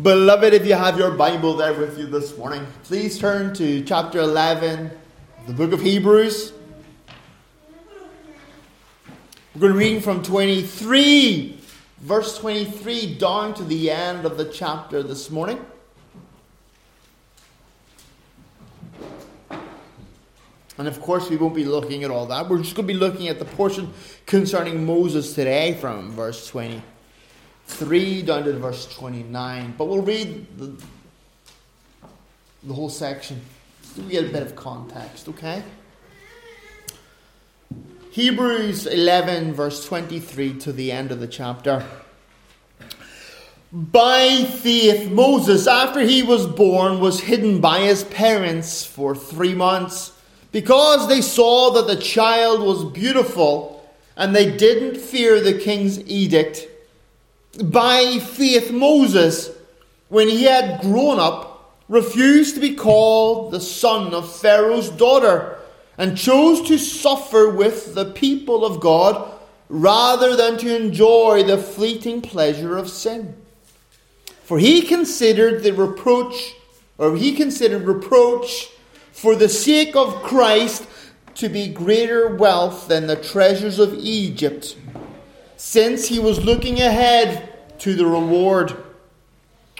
Beloved, if you have your Bible there with you this morning, please turn to chapter 11, the book of Hebrews. We're going to read from 23, verse 23, down to the end of the chapter this morning. And of course, we won't be looking at all that. We're just going to be looking at the portion concerning Moses today from verse 20. 3 down to verse 29. But we'll read the, the whole section we get a bit of context, okay? Hebrews 11, verse 23 to the end of the chapter. By faith, Moses, after he was born, was hidden by his parents for three months because they saw that the child was beautiful and they didn't fear the king's edict by faith, Moses, when he had grown up, refused to be called the son of Pharaoh's daughter and chose to suffer with the people of God rather than to enjoy the fleeting pleasure of sin. For he considered the reproach, or he considered reproach for the sake of Christ to be greater wealth than the treasures of Egypt since he was looking ahead to the reward.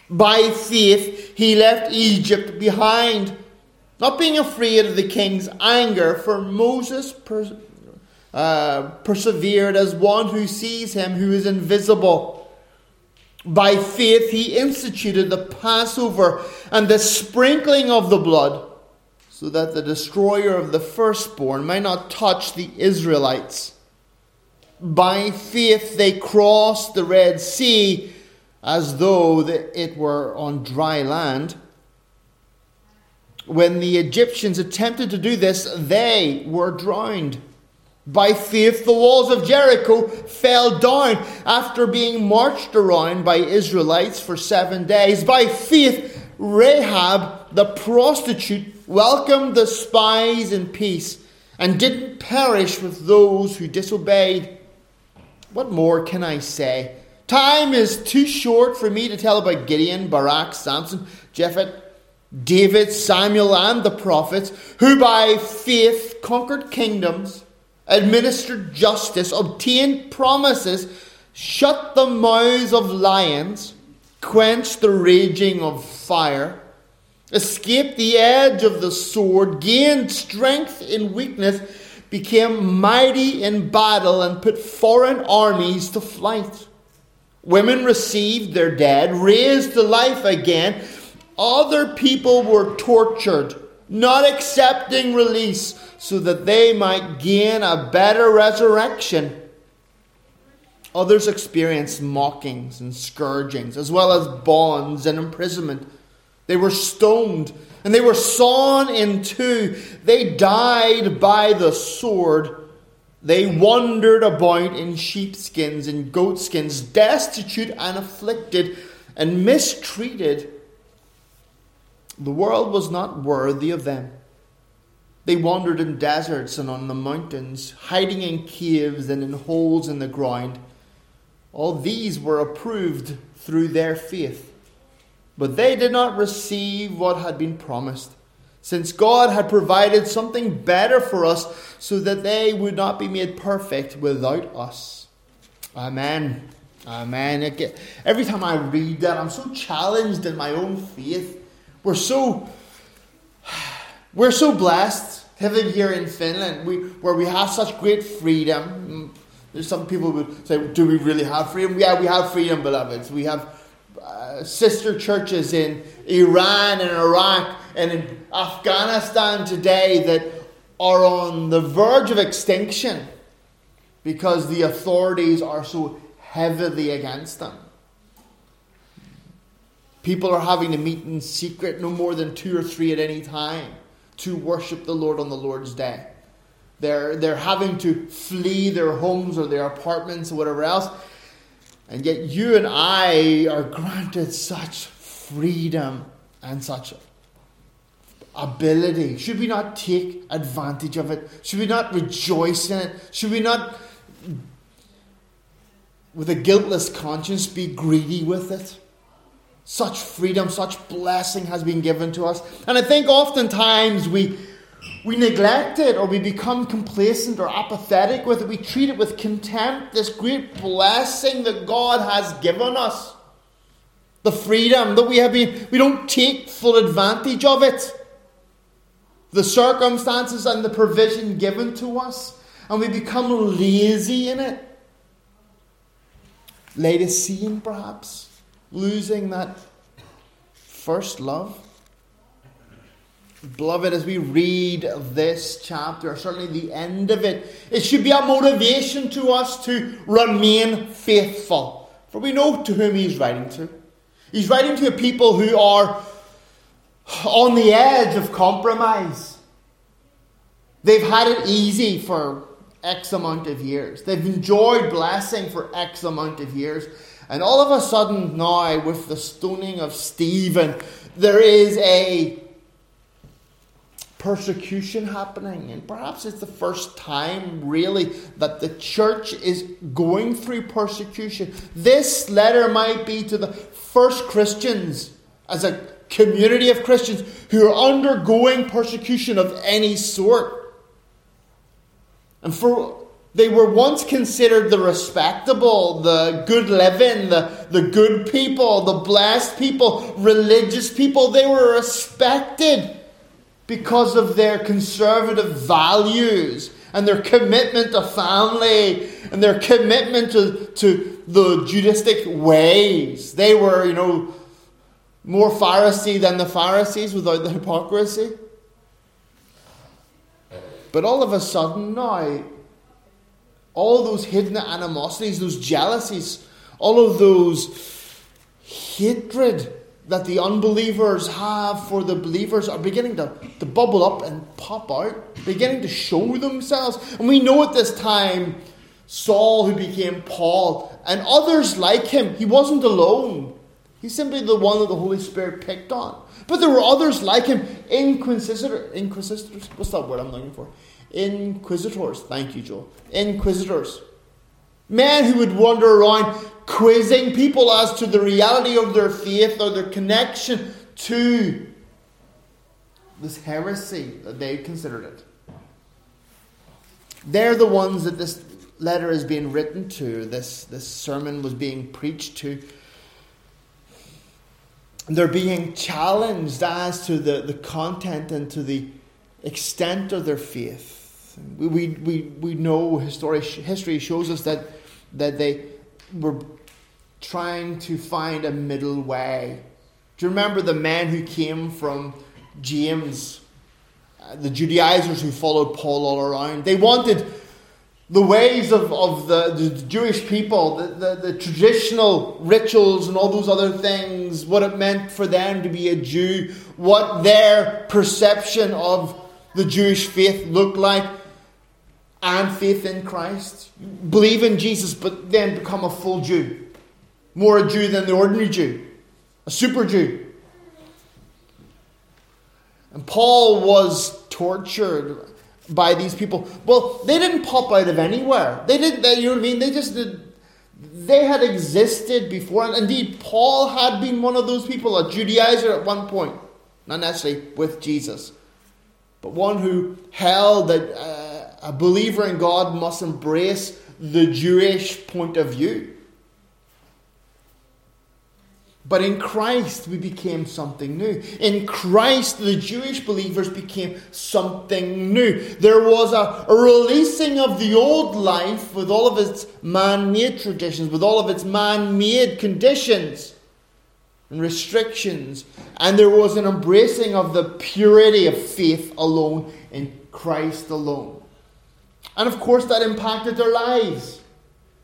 By faith, he left Egypt behind, not being afraid of the king's anger, for Moses per, uh, persevered as one who sees him who is invisible. By faith, he instituted the Passover and the sprinkling of the blood, so that the destroyer of the firstborn might not touch the Israelites. By faith they crossed the Red Sea as though it were on dry land. When the Egyptians attempted to do this, they were drowned. By faith, the walls of Jericho fell down after being marched around by Israelites for seven days. By faith, Rahab the prostitute welcomed the spies in peace and didn't perish with those who disobeyed. What more can I say? Time is too short for me to tell about Gideon, Barak, Samson, Jephthah, David, Samuel, and the prophets, who by faith conquered kingdoms, administered justice, obtained promises, shut the mouths of lions, quenched the raging of fire, escaped the edge of the sword, gained strength in weakness became mighty in battle and put foreign armies to flight. Women received their dead, raised to life again. Other people were tortured, not accepting release, so that they might gain a better resurrection. Others experienced mockings and scourgings, as well as bonds and imprisonment. They were stoned and they were sawn in two. They died by the sword. They wandered about in sheepskins and goatskins, destitute and afflicted and mistreated. The world was not worthy of them. They wandered in deserts and on the mountains, hiding in caves and in holes in the ground. All these were approved through their faith. But they did not receive what had been promised, since God had provided something better for us so that they would not be made perfect without us. Amen. Amen. Every time I read that, I'm so challenged in my own faith. We're so we're so blessed living here in Finland, we, where we have such great freedom. Mm, there's some people would say, "Do we really have freedom?" Yeah, we have freedom, beloveds. We have uh, sister churches in Iran and Iraq and in Afghanistan today that are on the verge of extinction because the authorities are so heavily against them. People are having to meet in secret, no more than two or three at any time, to worship the Lord on the Lord's day. They're, they're having to flee their homes or their apartments or whatever else and yet you and I are granted such freedom and such ability. Should we not take advantage of it? Should we not rejoice in it? Should we not, with a guiltless conscience, be greedy with it? Such freedom, such blessing has been given to us. And I think oftentimes we, we neglect it or we become complacent or apathetic with it. We treat it with contempt, this great blessing that God has given us. The freedom that we have been, we don't take full advantage of it. The circumstances and the provision given to us, and we become lazy in it. Laodicean, perhaps, losing that first love. Beloved, as we read this chapter, certainly the end of it, it should be a motivation to us to remain faithful. For we know to whom he's writing to. He's writing to people who are on the edge of compromise. They've had it easy for X amount of years. They've enjoyed blessing for X amount of years. And all of a sudden, now, with the stoning of Stephen, there is a persecution happening. And perhaps it's the first time, really, that the church is going through persecution. This letter might be to the first Christians as a community of Christians who are undergoing persecution of any sort. And for they were once considered the respectable, the good living, the, the good people, the blessed people, religious people. They were respected because of their conservative values and their commitment to family and their commitment to, to the Judaistic ways. They were, you know, more Pharisee than the Pharisees without the hypocrisy. But all of a sudden now, all those hidden animosities, those jealousies, all of those hatred that the unbelievers have for the believers are beginning to, to bubble up and pop out, beginning to show themselves. And we know at this time, Saul, who became Paul, and others like him, he wasn't alone. He's simply the one that the Holy Spirit picked on. But there were others like him, inquisitor, inquisitors. What's that word I'm looking for? Inquisitors. Thank you, Joel. Inquisitors. Men who would wander around quizzing people as to the reality of their faith or their connection to this heresy that they considered it. They're the ones that this letter is being written to, this, this sermon was being preached to. They're being challenged as to the, the content and to the extent of their faith. We, we, we, we know history, history shows us that, that they were trying to find a middle way. Do you remember the man who came from James, uh, the Judaizers who followed Paul all around? They wanted the ways of, of the, the Jewish people, the, the, the, traditional rituals and all those other things, what it meant for them to be a Jew, what their perception of the Jewish faith looked like, and faith in Christ. Believe in Jesus, but then become a full Jew more a Jew than the ordinary Jew, a super Jew. And Paul was tortured by these people. Well, they didn't pop out of anywhere. They didn't, you know what I mean? They just did, they had existed before. And indeed, Paul had been one of those people, a Judaizer at one point. Not necessarily with Jesus, but one who held that uh, a believer in God must embrace the Jewish point of view. But in Christ, we became something new. In Christ, the Jewish believers became something new. There was a, a releasing of the old life with all of its man made traditions, with all of its man made conditions and restrictions. And there was an embracing of the purity of faith alone in Christ alone. And of course, that impacted their lives.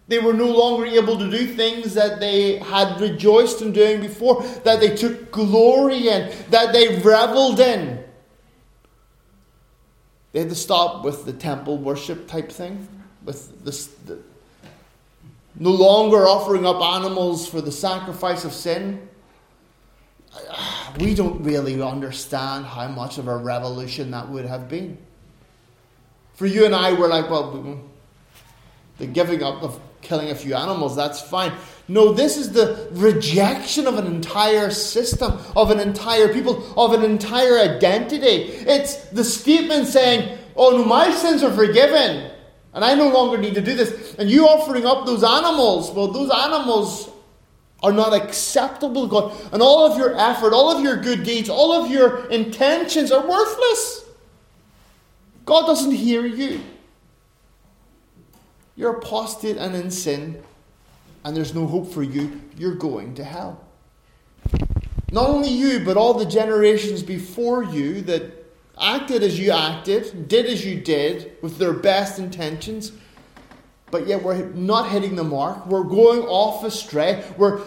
They were no longer able to do things that they had rejoiced in doing before, that they took glory in, that they reveled in. They had to stop with the temple worship type thing, with this, the, no longer offering up animals for the sacrifice of sin. We don't really understand how much of a revolution that would have been. For you and I, we're like, well, the giving up of killing a few animals, that's fine. No, this is the rejection of an entire system, of an entire people, of an entire identity. It's the statement saying, Oh, no, my sins are forgiven, and I no longer need to do this. And you offering up those animals, well, those animals are not acceptable God. And all of your effort, all of your good deeds, all of your intentions are worthless. God doesn't hear you. You're apostate and in sin, and there's no hope for you. You're going to hell. Not only you, but all the generations before you that acted as you acted, did as you did, with their best intentions, but yet we're not hitting the mark. We're going off astray. We're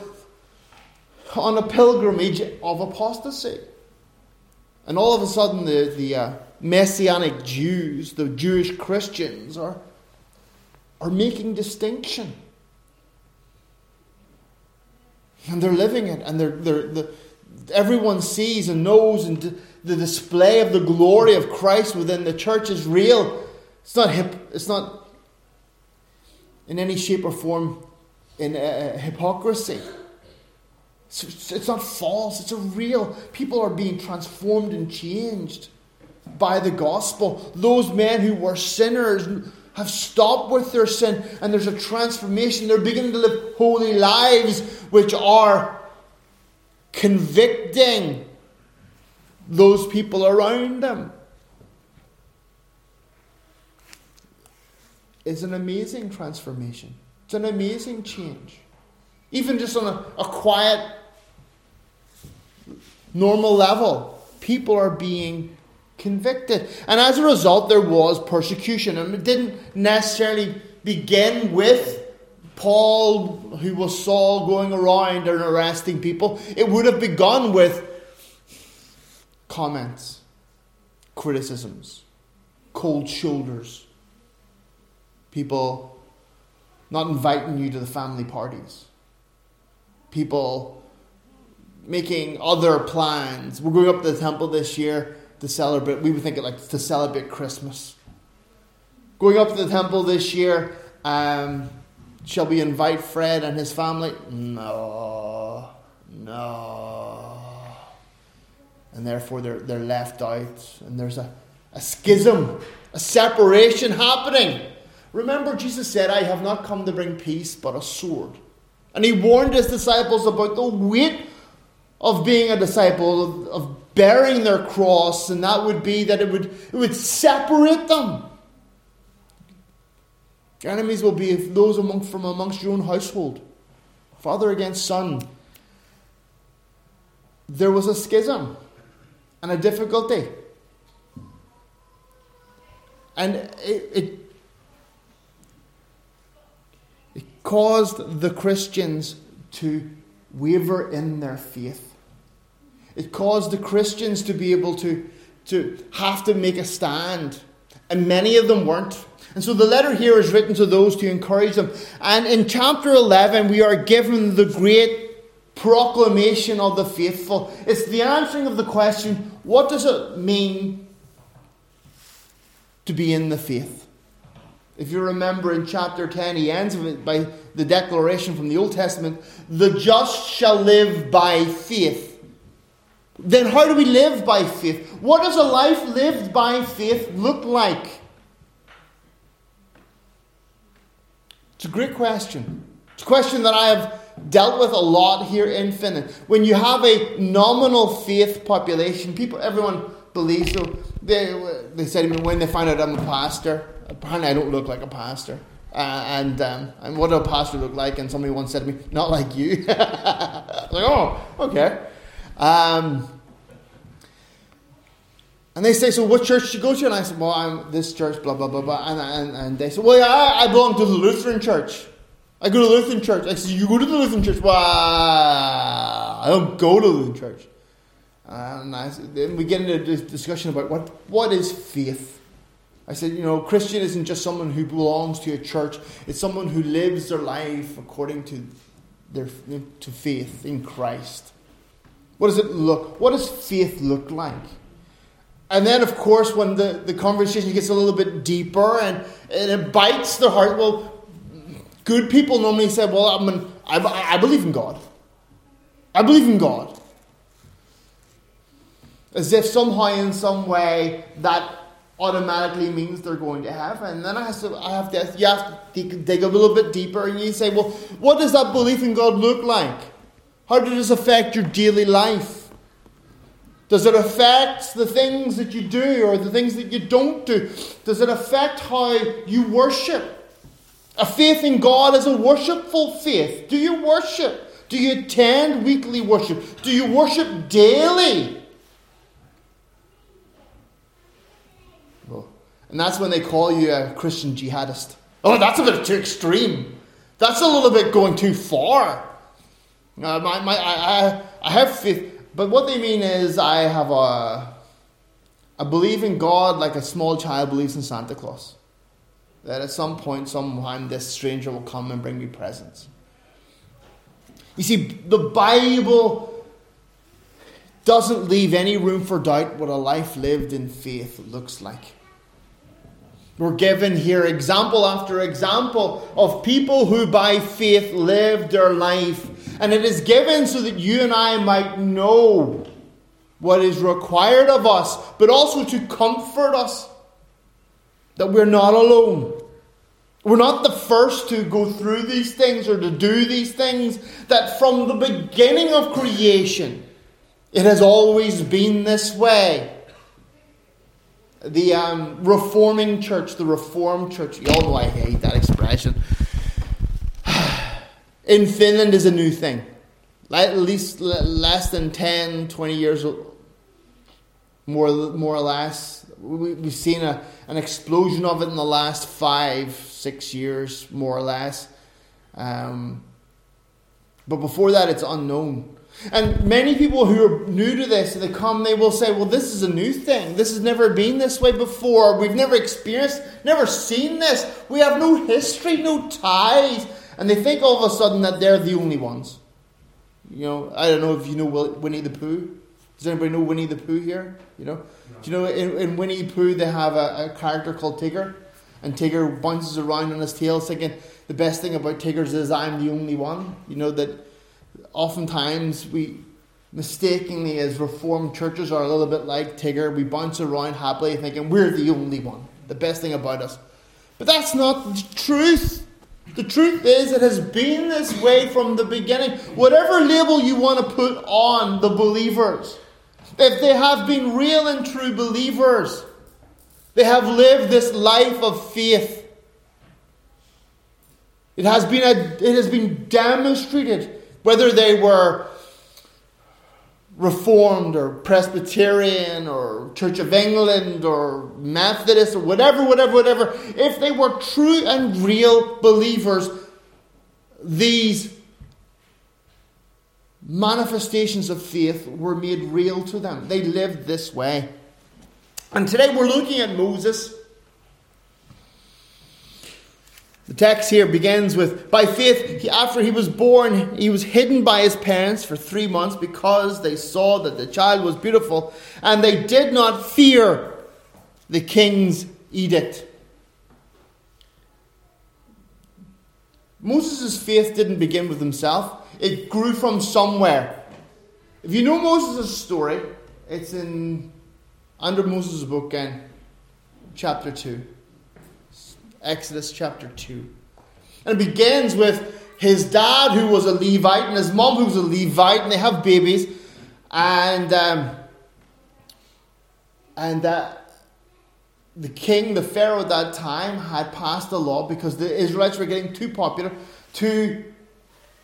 on a pilgrimage of apostasy. And all of a sudden, the, the uh, Messianic Jews, the Jewish Christians, are, are making distinction. And they're living it, and they're, they're, the, everyone sees and knows, and the display of the glory of Christ within the church is real. It's not hip, it's not in any shape or form in uh, hypocrisy. It's, not false, it's a real. People are being transformed and changed by the gospel. Those men who were sinners have stopped with their sin and there's a transformation. They're beginning to live holy lives which are convicting those people around them. It's an amazing transformation. It's an amazing change. Even just on a, a quiet, normal level, people are being convicted. And as a result, there was persecution. And it didn't necessarily begin with Paul, who was Saul, going around and arresting people. It would have begun with comments, criticisms, cold shoulders, people not inviting you to the family parties, people making other plans. We're going up to the temple this year to celebrate, we would think it like to celebrate Christmas. Going up to the temple this year, um, shall we invite Fred and his family? No, no. And therefore they're, they're left out, and there's a, a schism, a separation happening. Remember, Jesus said, I have not come to bring peace, but a sword. And he warned his disciples about the weight of being a disciple, of, of bearing their cross, and that would be that it would, it would separate them. Enemies will be those among, from amongst your own household. Father against son. There was a schism and a difficulty. And it, it, it caused the Christians to waver in their faith. It caused the Christians to be able to, to have to make a stand. And many of them weren't. And so the letter here is written to those to encourage them. And in chapter 11, we are given the great proclamation of the faithful. It's the answering of the question what does it mean to be in the faith? If you remember in chapter 10, he ends it by the declaration from the Old Testament the just shall live by faith. Then, how do we live by faith? What does a life lived by faith look like? It's a great question. It's a question that I have dealt with a lot here in Finland. When you have a nominal faith population, people, everyone believes so. They, they said to me when they find out I'm a pastor, apparently I don't look like a pastor. Uh, and um, and what does a pastor look like? And somebody once said to me, "Not like you." like, oh, okay. Um, and they say, so what church do you go to? And I said, well, I'm this church, blah, blah, blah, blah. And, and, and they said, well, yeah, I, I belong to the Lutheran church. I go to the Lutheran church. I said, you go to the Lutheran church? Well, I don't go to the Lutheran church. And I, then we get into this discussion about what, what is faith. I said, you know, Christian isn't just someone who belongs to a church. It's someone who lives their life according to their to faith in Christ. What does it look? What does faith look like? And then, of course, when the, the conversation gets a little bit deeper and, and it bites the heart, well, Good people normally say, Well, I, mean, I, I believe in God. I believe in God. As if somehow, in some way, that automatically means they're going to heaven. And then I have to, I have to, you have to dig a little bit deeper and you say, well, what does that belief in God look like? How does this affect your daily life? Does it affect the things that you do or the things that you don't do? Does it affect how you worship? A faith in God is a worshipful faith. Do you worship? Do you attend weekly worship? Do you worship daily? Oh, and that's when they call you a Christian jihadist. Oh, that's a bit too extreme. That's a little bit going too far. Uh, my, my, I, I have faith. But what they mean is I have a, I believe in God like a small child believes in Santa Claus. That at some point, sometime, this stranger will come and bring me presents. You see, the Bible doesn't leave any room for doubt what a life lived in faith looks like. We're given here example after example of people who by faith lived their life. And it is given so that you and I might know what is required of us, but also to comfort us that we're not alone. We're not the first to go through these things or to do these things, that from the beginning of creation, it has always been this way the um, reforming church, the reformed church, you all know I hate that expression. In Finland is a new thing. At least less than 10, 20 years, more, more or less. We, have seen a, an explosion of it in the last five, six years, more or less. Um, but before that, it's unknown. And many people who are new to this, they come, they will say, Well, this is a new thing. This has never been this way before. We've never experienced, never seen this. We have no history, no ties. And they think all of a sudden that they're the only ones. You know, I don't know if you know Winnie the Pooh. Does anybody know Winnie the Pooh here? You know? No. Do you know in, in Winnie the Pooh they have a, a character called Tigger? And Tigger bounces around on his tail thinking the best thing about Tiggers is I'm the only one. You know that oftentimes we mistakenly, as Reformed churches, are a little bit like Tigger. We bounce around happily thinking we're the only one, the best thing about us. But that's not the truth. The truth is, it has been this way from the beginning. Whatever label you want to put on the believers, if they have been real and true believers, they have lived this life of faith. It has been, a, it has been demonstrated whether they were Reformed or Presbyterian or Church of England or Methodist or whatever, whatever, whatever, if they were true and real believers, these manifestations of faith were made real to them. They lived this way. And today we're looking at Moses. The text here begins with By faith, after he was born, he was hidden by his parents for three months because they saw that the child was beautiful, and they did not fear the king's edict. Moses' faith didn't begin with himself, it grew from somewhere. If you know Moses' story, it's in under Moses' book in chapter 2. Exodus chapter 2. And it begins with his dad, who was a Levite, and his mom, who was a Levite, and they have babies. And, um, and uh, the king, the Pharaoh at that time, had passed a law because the Israelites were getting too popular, too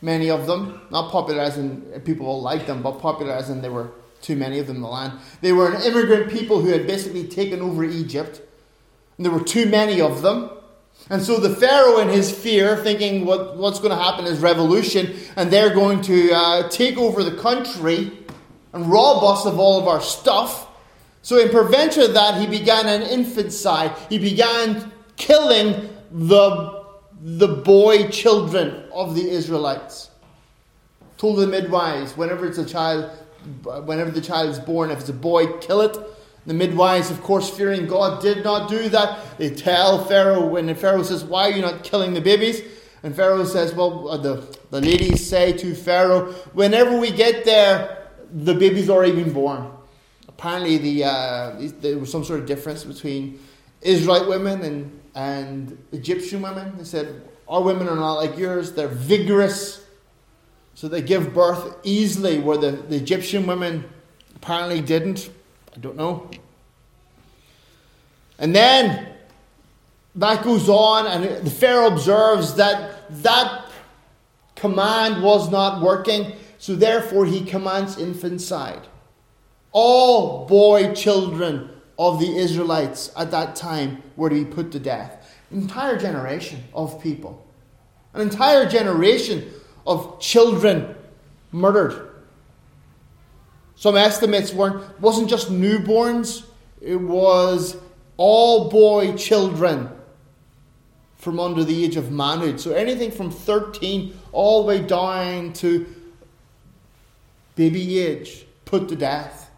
many of them. Not popular as in people liked them, but popular as in there were too many of them in the land. They were an immigrant people who had basically taken over Egypt. And there were too many of them. And so the Pharaoh, in his fear, thinking what, what's going to happen is revolution, and they're going to uh, take over the country and rob us of all of our stuff. So, in prevention of that, he began an infanticide. He began killing the, the boy children of the Israelites. Told the midwives, whenever it's a child, whenever the child is born, if it's a boy, kill it. The midwives, of course, fearing God, did not do that. They tell Pharaoh, when Pharaoh says, Why are you not killing the babies? And Pharaoh says, Well, uh, the, the ladies say to Pharaoh, Whenever we get there, the baby's already been born. Apparently, the, uh, there was some sort of difference between Israelite women and, and Egyptian women. They said, Our women are not like yours, they're vigorous. So they give birth easily, where the, the Egyptian women apparently didn't. I don't know. And then that goes on, and the Pharaoh observes that that command was not working, so therefore he commands infanticide. All boy children of the Israelites at that time were to be put to death. An entire generation of people. An entire generation of children murdered. Some estimates weren't wasn't just newborns, it was all boy children from under the age of manhood. So anything from 13 all the way down to baby age, put to death,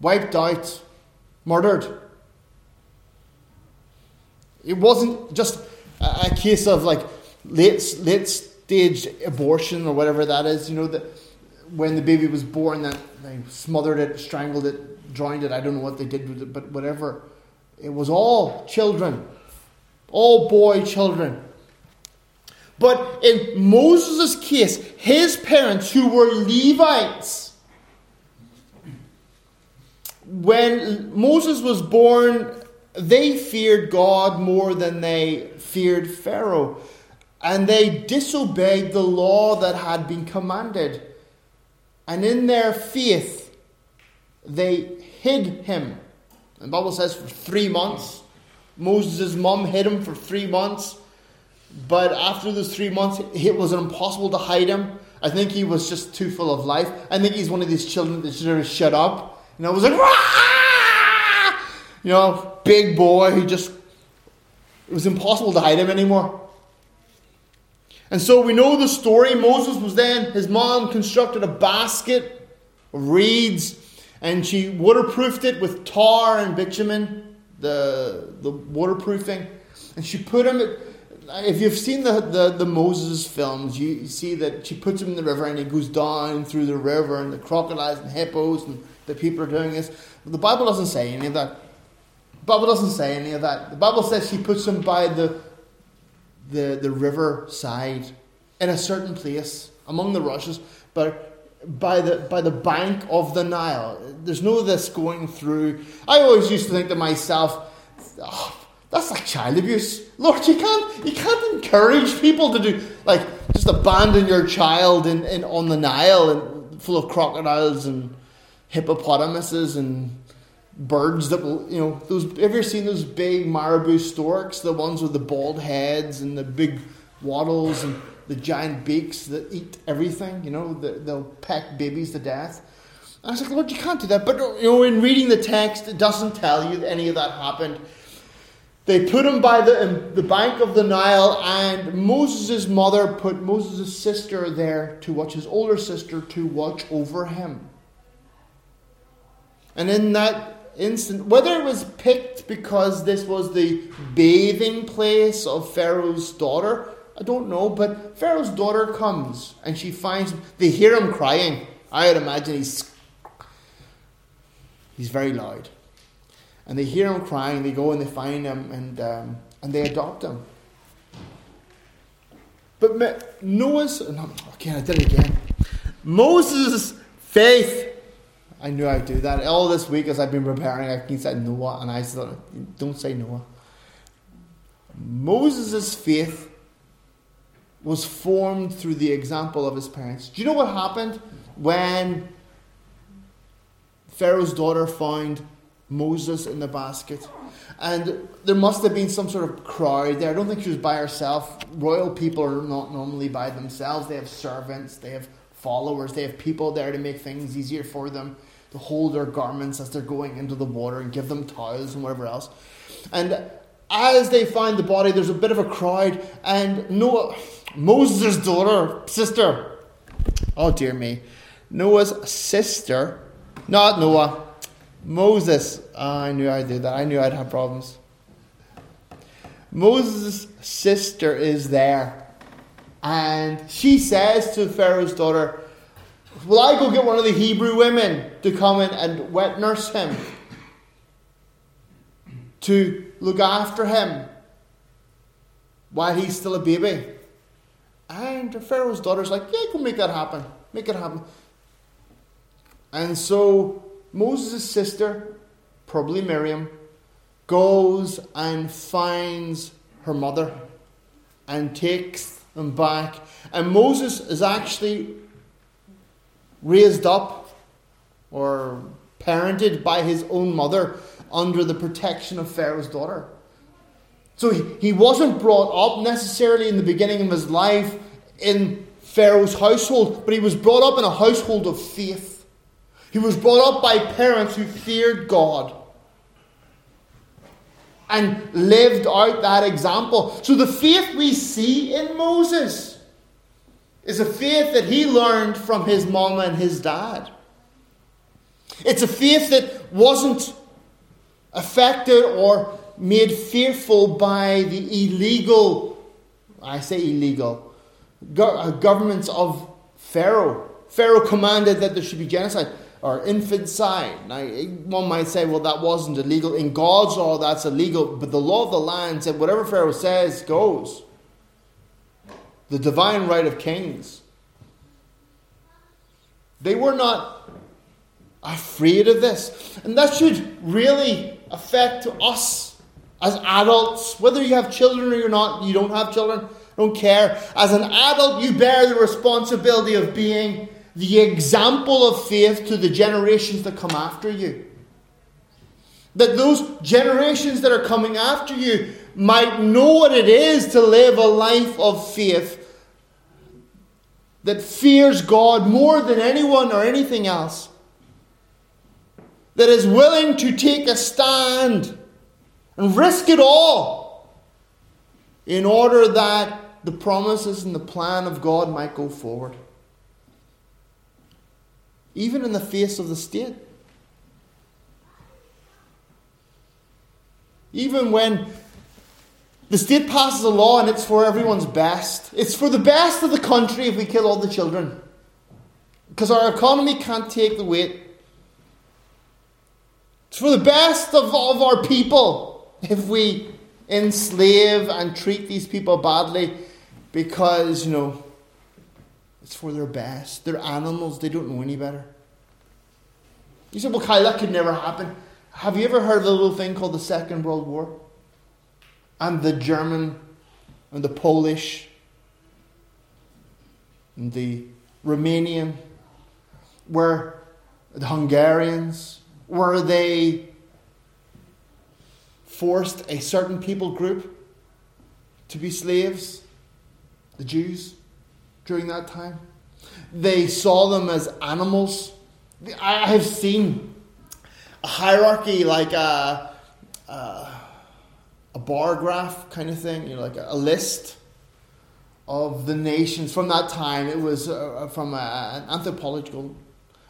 wiped out, murdered. It wasn't just a case of like late, late stage abortion or whatever that is, you know, that when the baby was born, that they smothered it, strangled it, drowned it. I don't know what they did with it, but whatever. It was all children, all boy children. But in Moses' case, his parents, who were Levites, when Moses was born, they feared God more than they feared Pharaoh. And they disobeyed the law that had been commanded. And in their faith, they hid him the Bible says for three months. Moses' mom hid him for three months. But after those three months, it was impossible to hide him. I think he was just too full of life. I think he's one of these children that should have shut up. Know, it was like, Rah! you know, big boy. He just, it was impossible to hide him anymore. And so we know the story. Moses was then, his mom constructed a basket of reeds and she waterproofed it with tar and bitumen, the, the waterproofing. And she put him, if you've seen the, the, the Moses films, you, see that she puts him in the river and he goes down through the river and the crocodiles and hippos and the people are doing this. But the Bible doesn't say any of that. The Bible doesn't say any of that. The Bible says she puts him by the, the, the river side in a certain place among the rushes. But by the by the bank of the Nile. There's no this going through. I always used to think to myself, oh, that's like child abuse. Lord, you can't you can't encourage people to do like just abandon your child in, in on the Nile and full of crocodiles and hippopotamuses and birds that will you know those have you ever seen those big marabou storks, the ones with the bald heads and the big wattles and the giant beaks that eat everything, you know, the, they'll peck babies to death. I was like, Lord, you can't do that. But, you know, in reading the text, it doesn't tell you that any of that happened. They put him by the, the bank of the Nile, and Moses' mother put Moses' sister there to watch, his older sister to watch over him. And in that instant, whether it was picked because this was the bathing place of Pharaoh's daughter, I don't know, but Pharaoh's daughter comes and she finds they hear him crying. I would imagine he's he's very loud, and they hear him crying. They go and they find him and um, and they adopt him. But Noah's no, I did it again. Moses' faith. I knew I'd do that. All this week as I've been preparing, I keep saying Noah, and I said, "Don't say Noah." Moses' faith was formed through the example of his parents. Do you know what happened when Pharaoh's daughter found Moses in the basket? And there must have been some sort of crowd there. I don't think she was by herself. Royal people are not normally by themselves. They have servants, they have followers, they have people there to make things easier for them, to hold their garments as they're going into the water and give them towels and whatever else. And as they find the body, there's a bit of a crowd, and Noah Moses' daughter, sister. Oh dear me. Noah's sister, not Noah, Moses. I knew I'd do that. I knew I'd have problems. Moses' sister is there. And she says to Pharaoh's daughter, Will I go get one of the Hebrew women to come in and wet nurse him? To look after him while he's still a baby? And Pharaoh's daughter's like, Yeah, go make that happen. Make it happen. And so Moses' sister, probably Miriam, goes and finds her mother and takes them back. And Moses is actually raised up or parented by his own mother under the protection of Pharaoh's daughter. So he, he wasn't brought up necessarily in the beginning of his life in Pharaoh's household, but he was brought up in a household of faith. He was brought up by parents who feared God and lived out that example. So the faith we see in Moses is a faith that he learned from his mama and his dad. It's a faith that wasn't affected or made fearful by the illegal, I say illegal, uh, governments of Pharaoh. Pharaoh commanded that there should be genocide or infanticide. Now, one might say, well, that wasn't illegal. In God's law, that's illegal. But the law of the land said whatever Pharaoh says goes. The divine right of kings. They were not afraid of this. And that should really affect us as adults. Whether you have children or you're not, you don't have children, don't care. As an adult, you bear the responsibility of being the example of faith to the generations that come after you. That those generations that are coming after you might know what it is to live a life of faith that fears God more than anyone or anything else, that is willing to take a stand and risk it all in order that the promises and the plan of God might go forward even in the face of the state. Even when the state passes a law and it's for everyone's best, it's for the best of the country if we kill all the children. Because our economy can't take the weight. It's for the best of, all of our people if we enslave and treat these people badly because, you know, it's for their best. They're animals, they don't know any better. You said, well, Kyle, that could never happen. Have you ever heard of a little thing called the Second World War? And the German and the Polish and the Romanian, where the Hungarians, were they forced a certain people group to be slaves? The Jews during that time. They saw them as animals. I have seen a hierarchy like a, a, a bar graph kind of thing, you know, like a, a list of the nations from that time. It was uh, from a, an anthropological,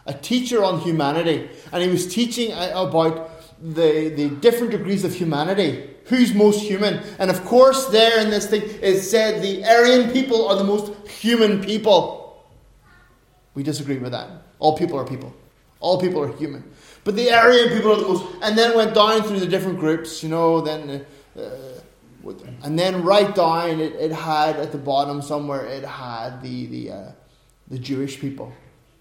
a teacher on humanity, and he was teaching about the, the different degrees of humanity who's most human. And of course, there in this thing is said the Aryan people are the most human people. We disagree with that. All people are people. All people are human. But the Aryan people are the most. And then went down through the different groups, you know, then. Uh, and then right down, it, it had at the bottom somewhere, it had the, the, uh, the Jewish people.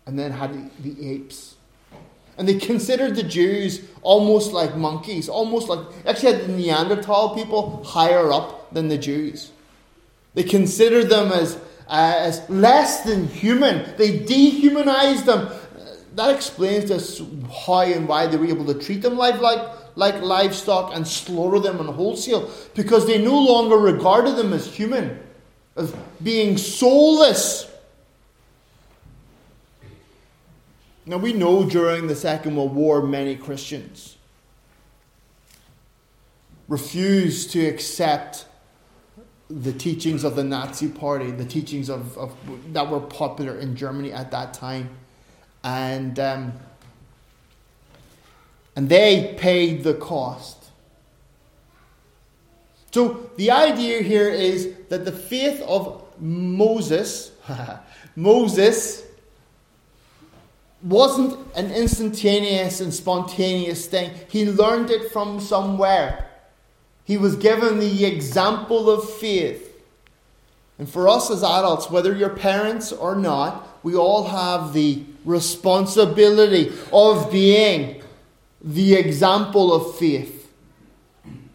And then had the, apes and they considered the Jews almost like monkeys, almost like, actually had the Neanderthal people higher up than the Jews. They considered them as, uh, as less than human. They dehumanized them. That explains this how and why they were able to treat them like, like, like livestock and slaughter them on wholesale. Because they no longer regarded them as human, as being soulless Now, we know during the Second World War, many Christians refused to accept the teachings of the Nazi Party, the teachings of, of that were popular in Germany at that time, and um, and they paid the cost. So the idea here is that the faith of Moses, Moses wasn't an instantaneous and spontaneous thing. He learned it from somewhere. He was given the example of faith. And for us as adults, whether you're parents or not, we all have the responsibility of being the example of faith.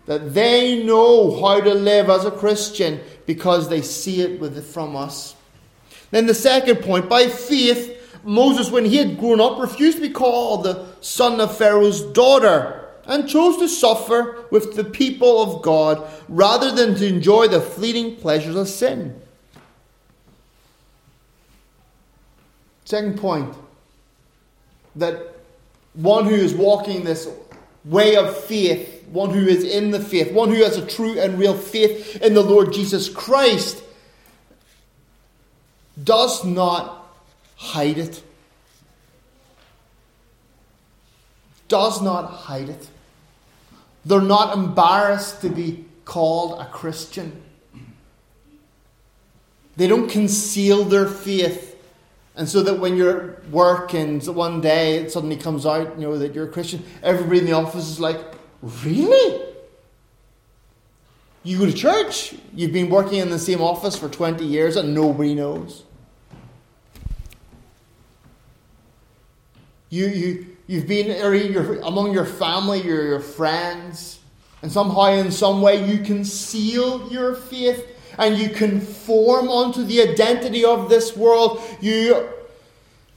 That they know how to live as a Christian because they see it with, from us. Then the second point, by faith, Moses, when he had grown up, refused to be called the son of Pharaoh's daughter and chose to suffer with the people of God rather than to enjoy the fleeting pleasures of sin. Second point that one who is walking this way of faith, one who is in the faith, one who has a true and real faith in the Lord Jesus Christ, does not hide it. Does not hide it. They're not embarrassed to be called a Christian. They don't conceal their faith. And so that when you're at work and one day it suddenly comes out, you know, that you're a Christian, everybody in the office is like, Really? You go to church, you've been working in the same office for 20 years and nobody knows. You, you, you've been among your family, your, your friends, and somehow, in some way, you conceal your faith and you conform onto the identity of this world. You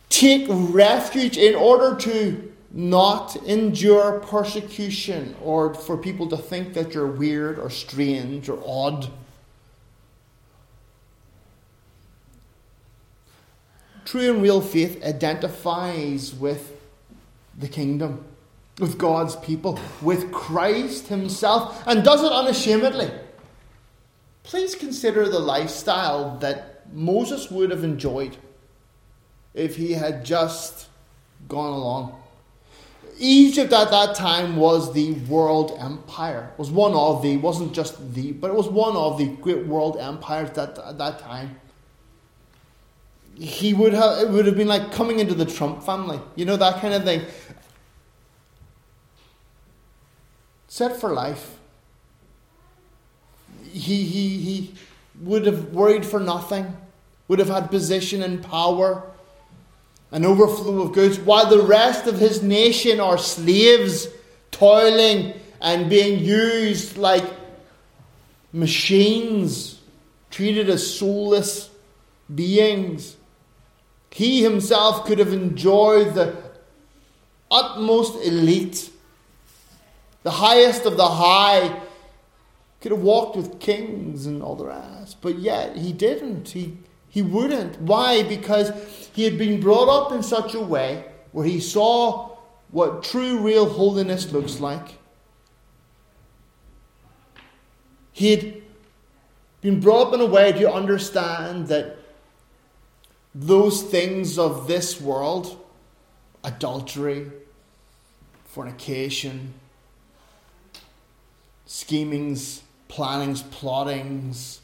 take refuge in order to not endure persecution or for people to think that you're weird or strange or odd. True and real faith identifies with the kingdom, with God's people, with Christ Himself, and does it unashamedly. Please consider the lifestyle that Moses would have enjoyed if he had just gone along. Egypt at that time was the world empire. It was one of the, wasn't just the, but it was one of the great world empires that, at that time. He would have, it would have been like coming into the Trump family. You know, that kind of thing. Set for life he, he, he would have worried for nothing, would have had position and power, an overflow of goods, while the rest of his nation are slaves, toiling and being used like machines, treated as soulless beings. He himself could have enjoyed the utmost elite, the highest of the high could have walked with kings and all the rest, but yet he didn't. He, he wouldn't. Why? Because he had been brought up in such a way where he saw what true, real holiness looks like. He had been brought up in a way to understand that those things of this world, adultery, fornication, schemings, plannings, plottings,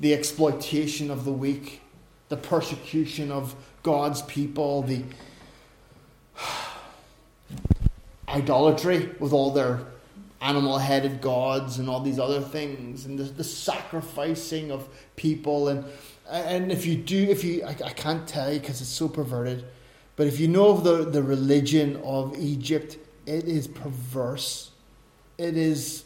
the exploitation of the weak, the persecution of God's people, the idolatry with all their animal headed gods and all these other things, and the, the, sacrificing of people. And, and if you do, if you, I, I can't tell you because it's so perverted, but if you know of the, the religion of Egypt, it is perverse. It is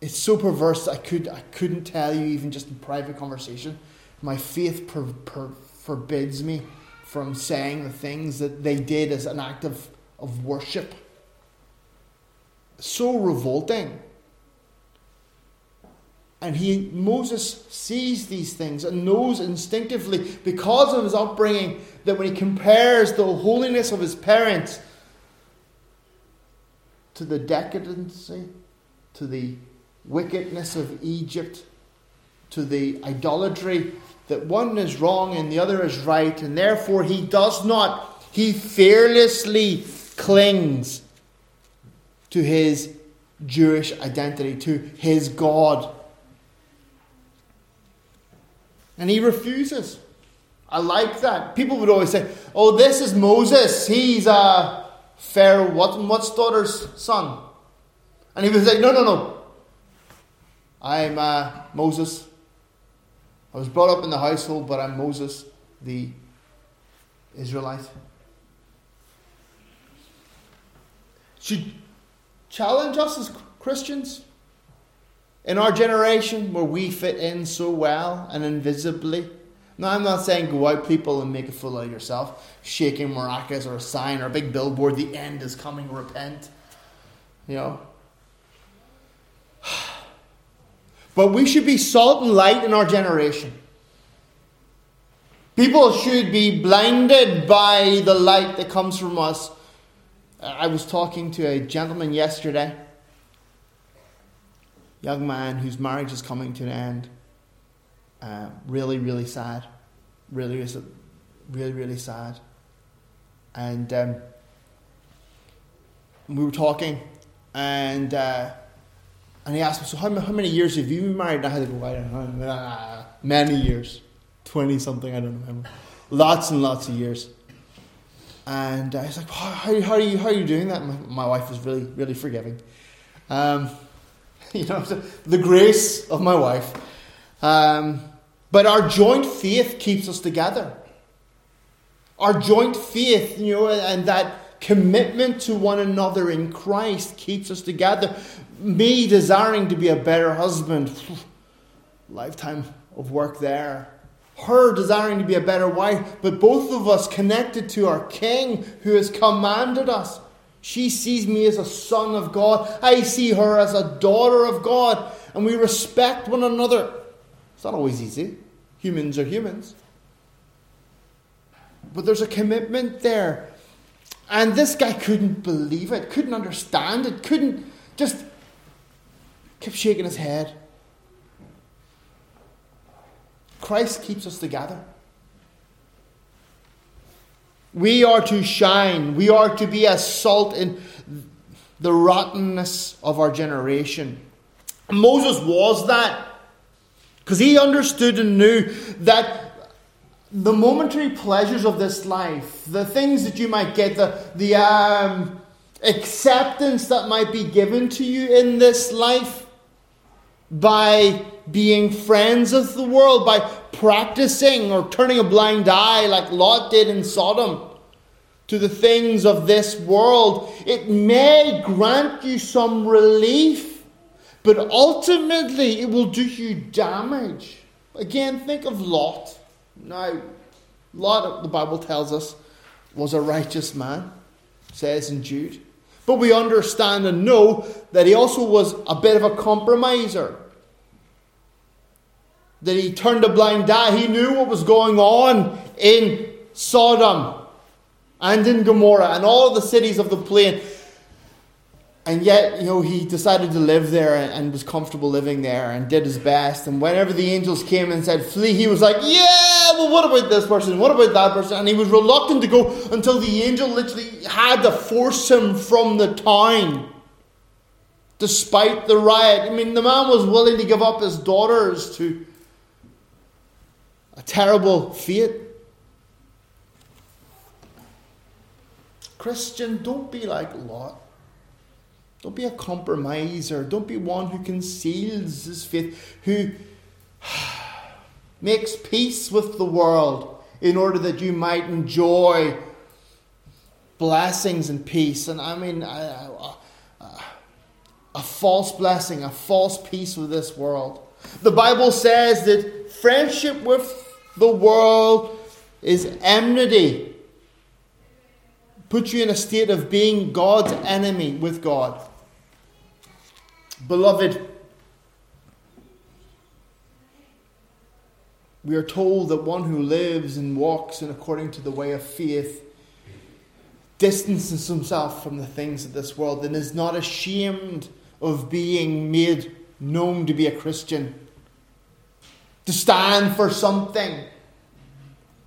it's so perverse I could I couldn't tell you even just in private conversation. My faith per, per, forbids me from saying the things that they did as an act of, of worship. So revolting. And he Moses sees these things and knows instinctively because of his upbringing that when he compares the holiness of his parents to the decadency, to the wickedness of Egypt, to the idolatry that one is wrong and the other is right, and therefore he does not, he fearlessly clings to his Jewish identity, to his God. And he refuses. I like that. People would always say, oh, this is Moses. He's a Pharaoh, what, what's daughter's son? And he was like, no, no, no. I'm uh, Moses. I was brought up in the household, but I'm Moses, the Israelite. Should challenge us as Christians in our generation where we fit in so well and invisibly. Now, I'm not saying go out, people, and make a fool of yourself, shaking maracas or a sign or a big billboard, the end is coming, repent. You know. But we should be salt and light in our generation. People should be blinded by the light that comes from us. I was talking to a gentleman yesterday, young man whose marriage is coming to an end. Uh, really, really sad. Really, really, really sad. And um, we were talking, and uh, and he asked me, "So how, how many years have you been married?" And I had to go, "I don't know, uh, many years." 20 something, I don't remember. Lots and lots of years. And I was like, how, how, how, are, you, how are you doing that? My, my wife was really, really forgiving. Um, you know, the grace of my wife. Um, but our joint faith keeps us together. Our joint faith, you know, and that commitment to one another in Christ keeps us together. Me desiring to be a better husband, lifetime of work there her desiring to be a better wife, but both of us connected to our King who has commanded us. She sees me as a son of God. I see her as a daughter of God. And we respect one another. It's not always easy. Humans are humans. But there's a commitment there. And this guy couldn't believe it, couldn't understand it, couldn't just kept shaking his head. Christ keeps us together. We are to shine. We are to be as salt in the rottenness of our generation. Moses was that because he understood and knew that the momentary pleasures of this life, the things that you might get, the, the um, acceptance that might be given to you in this life by being friends of the world, by practicing or turning a blind eye like Lot did in Sodom to the things of this world. It may grant you some relief, but ultimately it will do you damage. Again, think of Lot. Now, Lot, the Bible tells us, was a righteous man, says in Jude. But we understand and know that he also was a bit of a compromiser that he turned a blind eye. He knew what was going on in Sodom and in Gomorrah and all the cities of the plain. And yet, you know, he decided to live there and was comfortable living there and did his best. And whenever the angels came and said, flee, he was like, yeah, well, what about this person? What about that person? And he was reluctant to go until the angel literally had to force him from the town. Despite the riot. I mean, the man was willing to give up his daughters to a terrible fate. Christian, don't be like Lot. Don't be a compromiser. Don't be one who conceals his faith, who makes peace with the world in order that you might enjoy blessings and peace. And I mean, a, a, a false blessing, a false peace with this world. The Bible says that friendship with the world is enmity. Puts you in a state of being God's enemy with God. Beloved, we are told that one who lives and walks in according to the way of faith distances himself from the things of this world and is not ashamed of being made known to be a Christian to stand for something.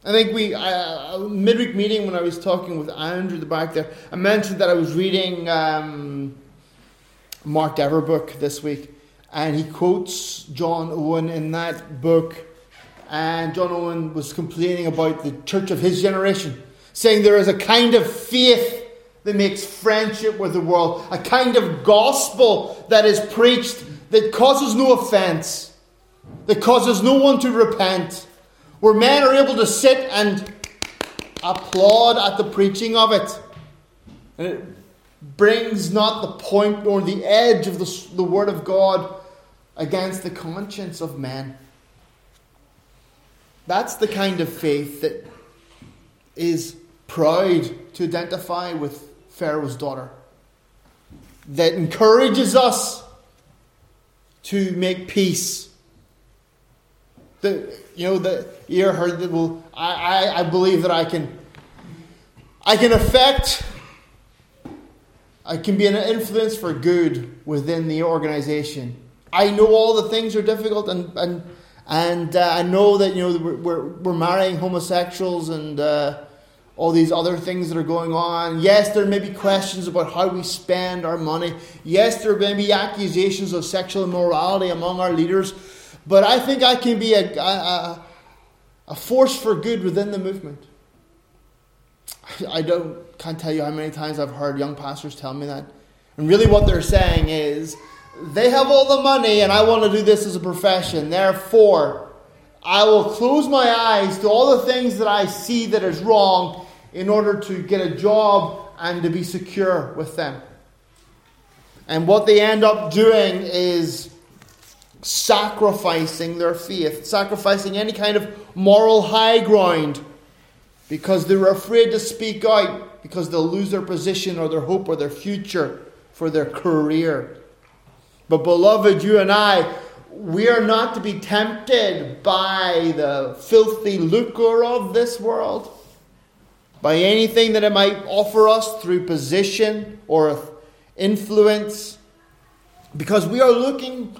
I think we, uh, midweek meeting when I was talking with Andrew the back there, I mentioned that I was reading um, Mark Dever book this week, and he quotes John Owen in that book and John Owen was complaining about the church of his generation, saying there is a kind of faith that makes friendship with the world, a kind of gospel that is preached that causes no offense, that causes no one to repent, where men are able to sit and applaud at the preaching of it. And it brings not the point nor the edge of the, the Word of God against the conscience of men. That's the kind of faith that is proud to identify with Pharaoh's daughter, that encourages us to make peace. The, you know, the you heard that well, I, I, I believe that I can I can affect I can be an influence for good within the organization. I know all the things are difficult and and and uh, I know that you know we're we're marrying homosexuals and uh, all these other things that are going on. Yes, there may be questions about how we spend our money. Yes, there may be accusations of sexual immorality among our leaders. But I think I can be a, a, a force for good within the movement. I don't can't tell you how many times I've heard young pastors tell me that. And really what they're saying is they have all the money and I want to do this as a profession. Therefore, I will close my eyes to all the things that I see that is wrong in order to get a job and to be secure with them. And what they end up doing is sacrificing their faith, sacrificing any kind of moral high ground because they're afraid to speak out because they'll lose their position or their hope or their future for their career. But, beloved, you and I, we are not to be tempted by the filthy lucre of this world, by anything that it might offer us through position or influence, because we are looking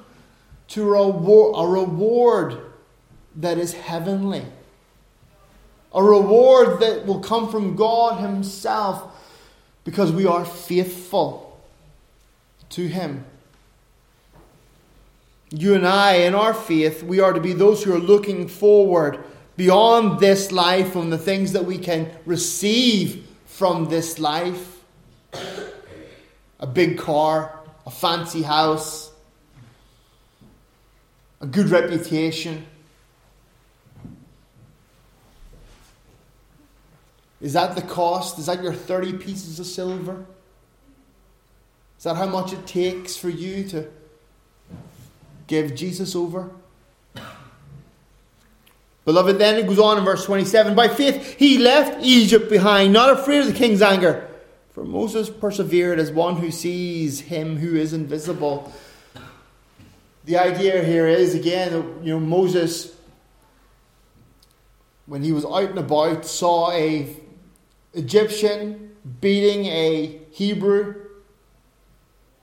to a reward that is heavenly. A reward that will come from God Himself because we are faithful to Him. You and I, in our faith, we are to be those who are looking forward beyond this life and the things that we can receive from this life. A big car, a fancy house, a good reputation. Is that the cost? Is that your 30 pieces of silver? Is that how much it takes for you to give Jesus over? Beloved, then it goes on in verse 27 By faith he left Egypt behind, not afraid of the king's anger. For Moses persevered as one who sees him who is invisible the idea here is again, you know, Moses, when he was out and about, saw a Egyptian beating a Hebrew.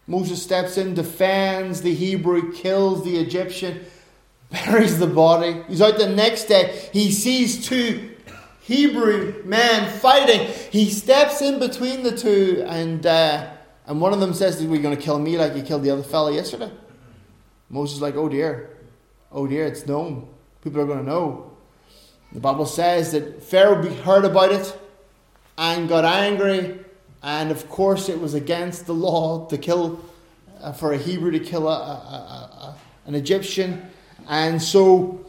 Moses steps in, defends the Hebrew, kills the Egyptian, buries the body. He's out the next day. He sees two Hebrew men fighting. He steps in between the two, and uh, and one of them says, "We're going to kill me like you killed the other fellow yesterday." Moses like, oh dear, oh dear, it's known. People are going to know. The Bible says that Pharaoh heard about it and got angry, and of course it was against the law to kill, uh, for a Hebrew to kill a, a, a, an Egyptian, and so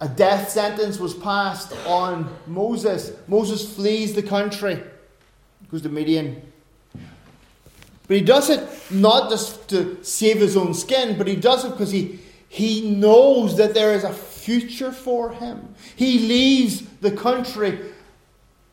a death sentence was passed on Moses. Moses flees the country, goes to Midian. But he does it not just to save his own skin, but he does it because he, he knows that there is a future for him. He leaves the country,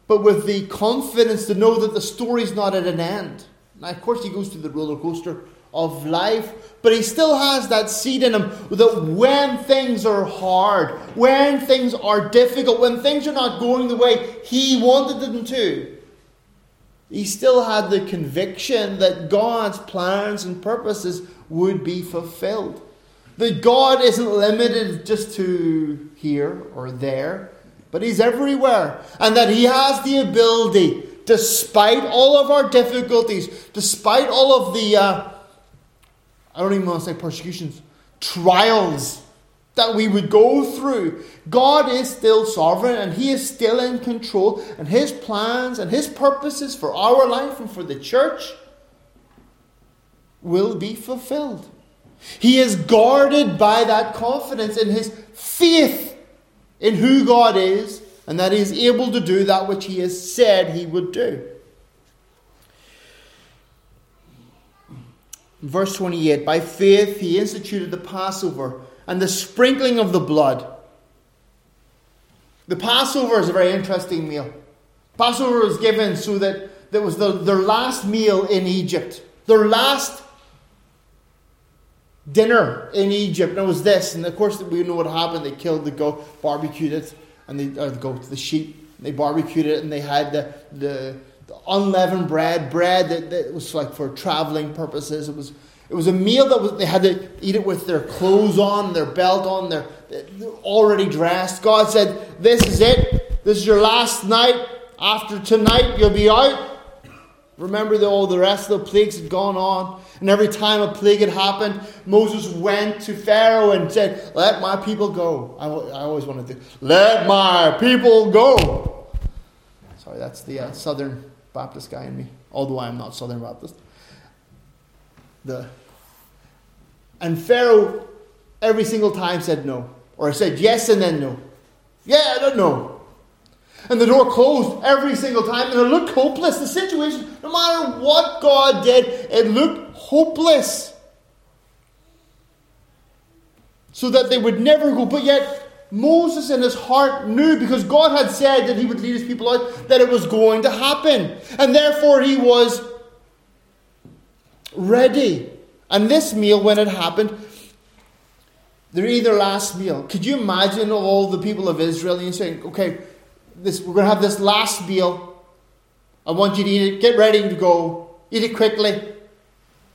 but with the confidence to know that the story's not at an end. Now, of course, he goes through the roller coaster of life, but he still has that seed in him that when things are hard, when things are difficult, when things are not going the way he wanted them to, he still had the conviction that God's plans and purposes would be fulfilled. That God isn't limited just to here or there, but He's everywhere. And that He has the ability, despite all of our difficulties, despite all of the, uh, I don't even want to say persecutions, trials that we would go through, God is still sovereign and He is still in control, and His plans and His purposes for our life and for the church will be fulfilled. He is guarded by that confidence in his faith in who God is and that he is able to do that which he has said he would do. Verse 28 By faith he instituted the Passover and the sprinkling of the blood. The Passover is a very interesting meal. Passover was given so that that was the, their last meal in Egypt, their last dinner in Egypt, and it was this. And of course, we know what happened. They killed the goat, barbecued it, and they or the goat, the sheep. They barbecued it, and they had the the, the unleavened bread, bread that, that was like for traveling purposes. It was it was a meal that was, they had to eat it with their clothes on, their belt on, they're, they're already dressed. God said, "This is it. This is your last night. After tonight, you'll be out." Remember that all the rest of the plagues had gone on. And every time a plague had happened, Moses went to Pharaoh and said, Let my people go. I, I always wanted to, let my people go. Sorry, that's the uh, Southern Baptist guy in me, although I am not Southern Baptist. The, and Pharaoh every single time said no, or said yes and then no. Yeah, I don't know. And the door closed every single time, and it looked hopeless. The situation, no matter what God did, it looked hopeless. So that they would never go. But yet, Moses in his heart knew because God had said that he would lead his people out that it was going to happen. And therefore, he was ready. And this meal, when it happened, they're either last meal. Could you imagine all the people of Israel and saying, okay, this, we're going to have this last meal. I want you to eat it. Get ready to go. Eat it quickly.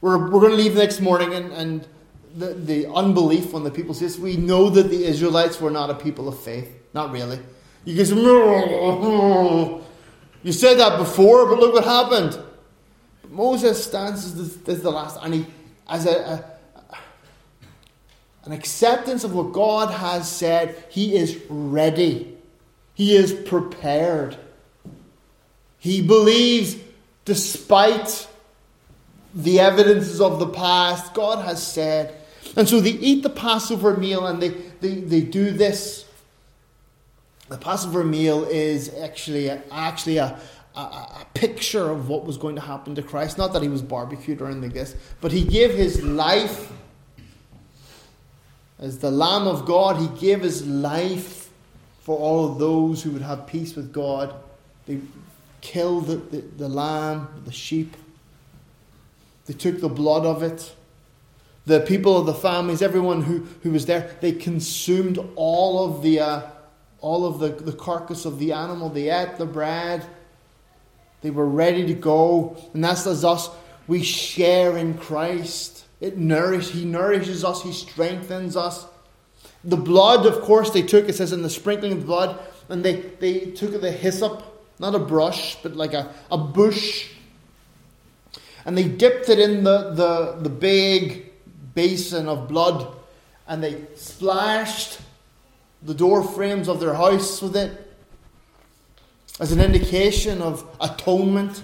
We're, we're going to leave the next morning. And, and the, the unbelief when the people say this, we know that the Israelites were not a people of faith. Not really. You say, you said that before, but look what happened. Moses stands as the, as the last, and he, as a, a an acceptance of what God has said, he is ready. He is prepared. He believes, despite the evidences of the past, God has said. And so they eat the Passover meal and they, they, they do this. The Passover meal is actually actually a, a, a, picture of what was going to happen to Christ. Not that he was barbecued or anything like this, but he gave his life as the Lamb of God. He gave his life for all of those who would have peace with God. They killed the, the, the lamb, the sheep. They took the blood of it. The people of the families, everyone who, who was there, they consumed all of the uh, all of the, the carcass of the animal. They ate the bread. They were ready to go. And that's as us. We share in Christ. It nourish, he nourishes us, He strengthens us. The blood, of course, they took, it says in the sprinkling of the blood, and they, they took the hyssop, not a brush, but like a, a bush, and they dipped it in the, the, the big basin of blood, and they splashed the door frames of their house with it as an indication of atonement,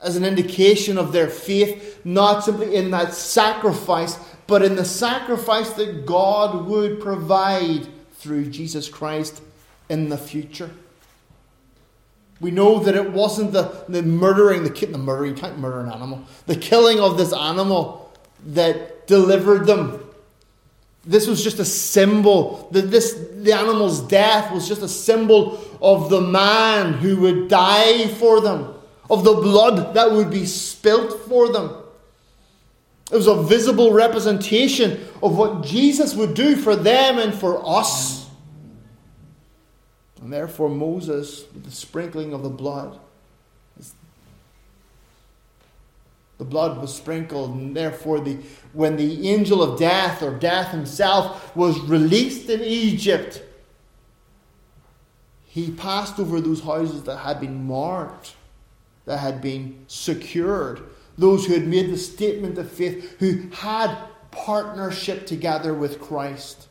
as an indication of their faith, not simply in that sacrifice, but in the sacrifice that God would provide through Jesus Christ in the future. We know that it wasn't the, the murdering, the, the murdering, you can't murder an animal, the killing of this animal that delivered them. This was just a symbol. That this the animal's death was just a symbol of the man who would die for them, of the blood that would be spilt for them. It was a visible representation of what Jesus would do for them and for us. And therefore, Moses, with the sprinkling of the blood, the blood was sprinkled, and therefore, the, when the angel of death, or death himself, was released in Egypt, he passed over those houses that had been marked, that had been secured those who had made the statement of faith, who had partnership together with Christ.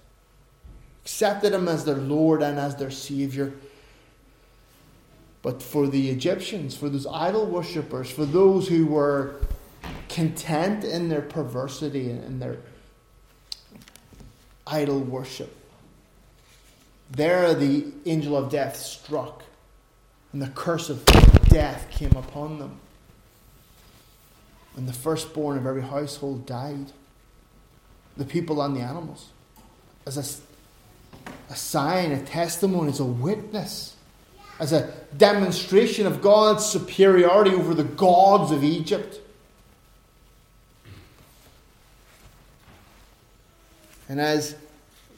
accepted him as their Lord and as their Savior. But for the Egyptians, for those idol worshippers, for those who were content in their perversity and their idol worship, there the angel of death struck, and the curse of death came upon them. And the firstborn of every household died. The people and the animals. As a, a sign, a testimony, as a witness, as a demonstration of God's superiority over the gods of Egypt. And as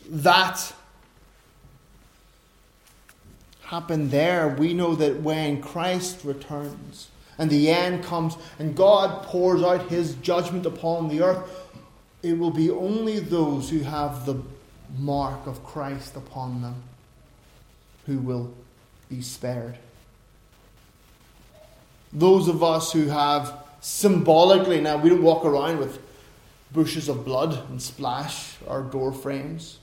that happened there, we know that when Christ returns and the end comes and God pours out his judgment upon the earth, it will be only those who have the mark of Christ upon them who will be spared. Those of us who have symbolically, now we don't walk around with bushes of blood and splash our door frames.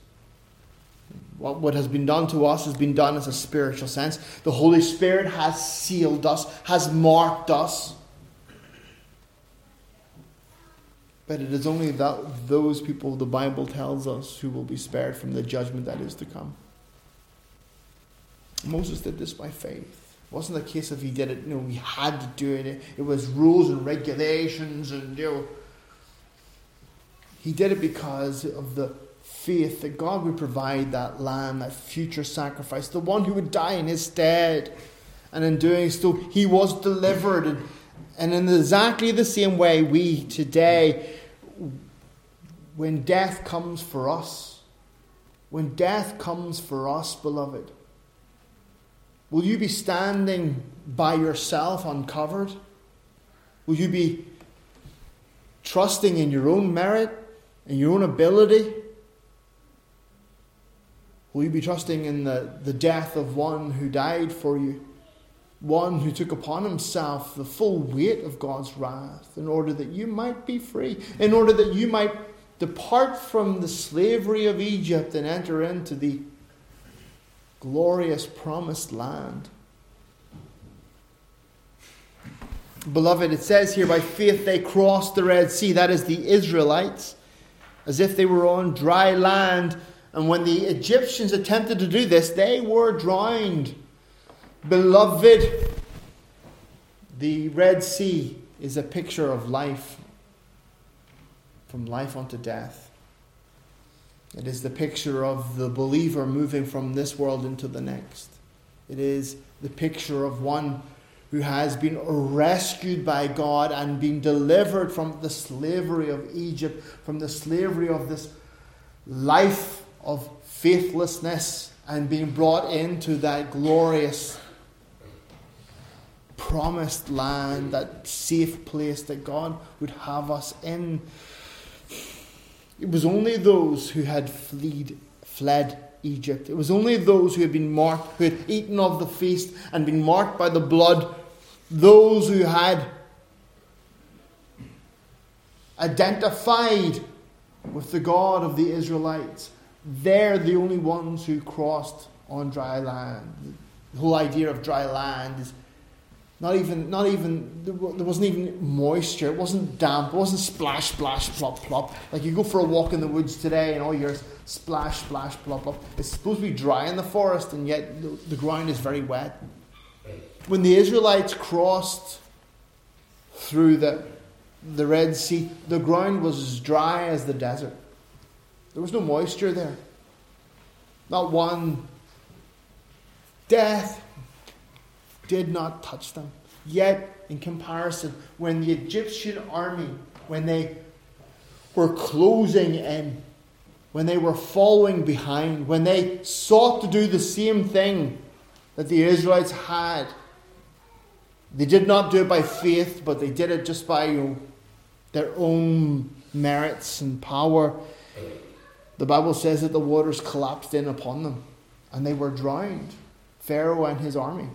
What, has been done to us has been done as a spiritual sense. The Holy Spirit has sealed us, has marked us. But it is only that those people, the Bible tells us, who will be spared from the judgment that is to come. Moses did this by faith. It wasn't a case of he did it, you know, he had to do it. It was rules and regulations and, you know. He did it because of the faith that God would provide that lamb, that future sacrifice, the one who would die in his stead. And in doing so, he was delivered. And, and in exactly the same way, we today, when death comes for us, when death comes for us, beloved, will you be standing by yourself uncovered? Will you be trusting in your own merit and your own ability? Will you be trusting in the, the death of one who died for you? One who took upon himself the full weight of God's wrath in order that you might be free, in order that you might depart from the slavery of Egypt and enter into the glorious promised land. Beloved, it says here, by faith they crossed the Red Sea. That is the Israelites, as if they were on dry land and when the Egyptians attempted to do this, they were drowned. Beloved, the Red Sea is a picture of life, from life unto death. It is the picture of the believer moving from this world into the next. It is the picture of one who has been rescued by God and been delivered from the slavery of Egypt, from the slavery of this life of faithlessness and being brought into that glorious promised land, that safe place that God would have us in. It was only those who had fled, fled Egypt. It was only those who had been marked, who had eaten of the feast and been marked by the blood, those who had identified with the God of the Israelites they're the only ones who crossed on dry land. The whole idea of dry land is not even, not even, there wasn't even moisture. It wasn't damp. It wasn't splash, splash, plop, plop. Like you go for a walk in the woods today and all your splash, splash, plop, plop. It's supposed to be dry in the forest and yet the, the ground is very wet. When the Israelites crossed through the, the Red Sea, the ground was as dry as the desert. There was no moisture there. Not one. Death did not touch them. Yet, in comparison, when the Egyptian army, when they were closing in, when they were following behind, when they sought to do the same thing that the Israelites had, they did not do it by faith, but they did it just by you know, their own merits and power. The Bible says that the waters collapsed in upon them and they were drowned, Pharaoh and his army.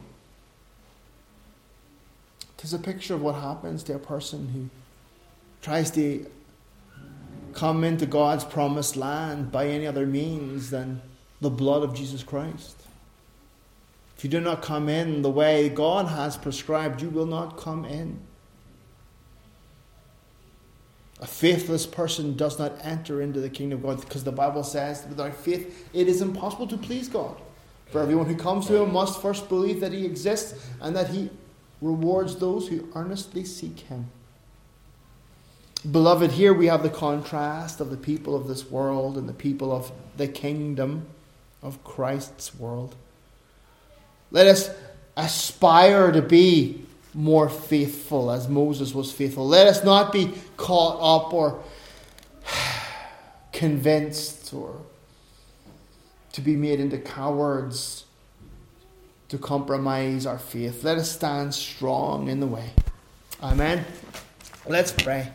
It is a picture of what happens to a person who tries to come into God's promised land by any other means than the blood of Jesus Christ. If you do not come in the way God has prescribed, you will not come in. A faithless person does not enter into the kingdom of God because the Bible says without faith it is impossible to please God. For everyone who comes to him must first believe that he exists and that he rewards those who earnestly seek him. Beloved, here we have the contrast of the people of this world and the people of the kingdom of Christ's world. Let us aspire to be more faithful as Moses was faithful. Let us not be caught up or convinced or to be made into cowards to compromise our faith. Let us stand strong in the way. Amen. Let's pray.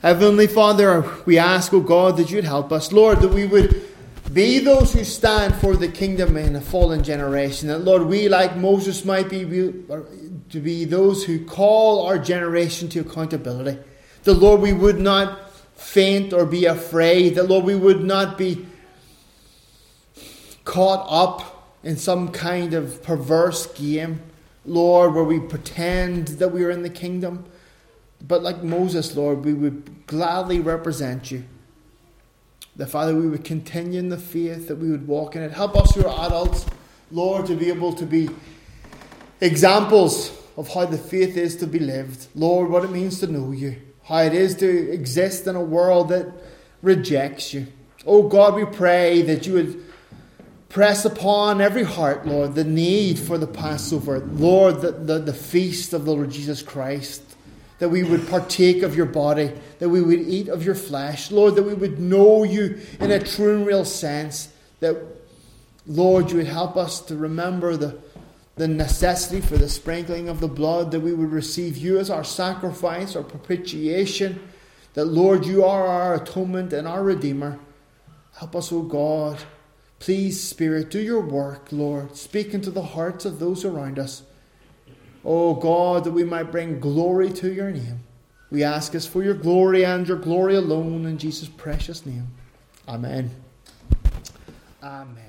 Heavenly Father, we ask, O oh God, that you'd help us. Lord, that we would be those who stand for the kingdom in a fallen generation. That, Lord, we, like Moses, might be to be those who call our generation to accountability. That, Lord, we would not faint or be afraid. That, Lord, we would not be caught up in some kind of perverse game, Lord, where we pretend that we are in the kingdom. But like Moses, Lord, we would gladly represent you. That, Father, we would continue in the faith, that we would walk in it. Help us who are adults, Lord, to be able to be examples of how the faith is to be lived. Lord, what it means to know you, how it is to exist in a world that rejects you. Oh God, we pray that you would press upon every heart, Lord, the need for the Passover, Lord, the, the, the feast of the Lord Jesus Christ that we would partake of your body, that we would eat of your flesh, Lord, that we would know you in a true and real sense, that, Lord, you would help us to remember the the necessity for the sprinkling of the blood, that we would receive you as our sacrifice, our propitiation, that, Lord, you are our atonement and our Redeemer. Help us, O God. Please, Spirit, do your work, Lord. Speak into the hearts of those around us. O God, that we might bring glory to your name. We ask us for your glory and your glory alone in Jesus' precious name. Amen. Amen.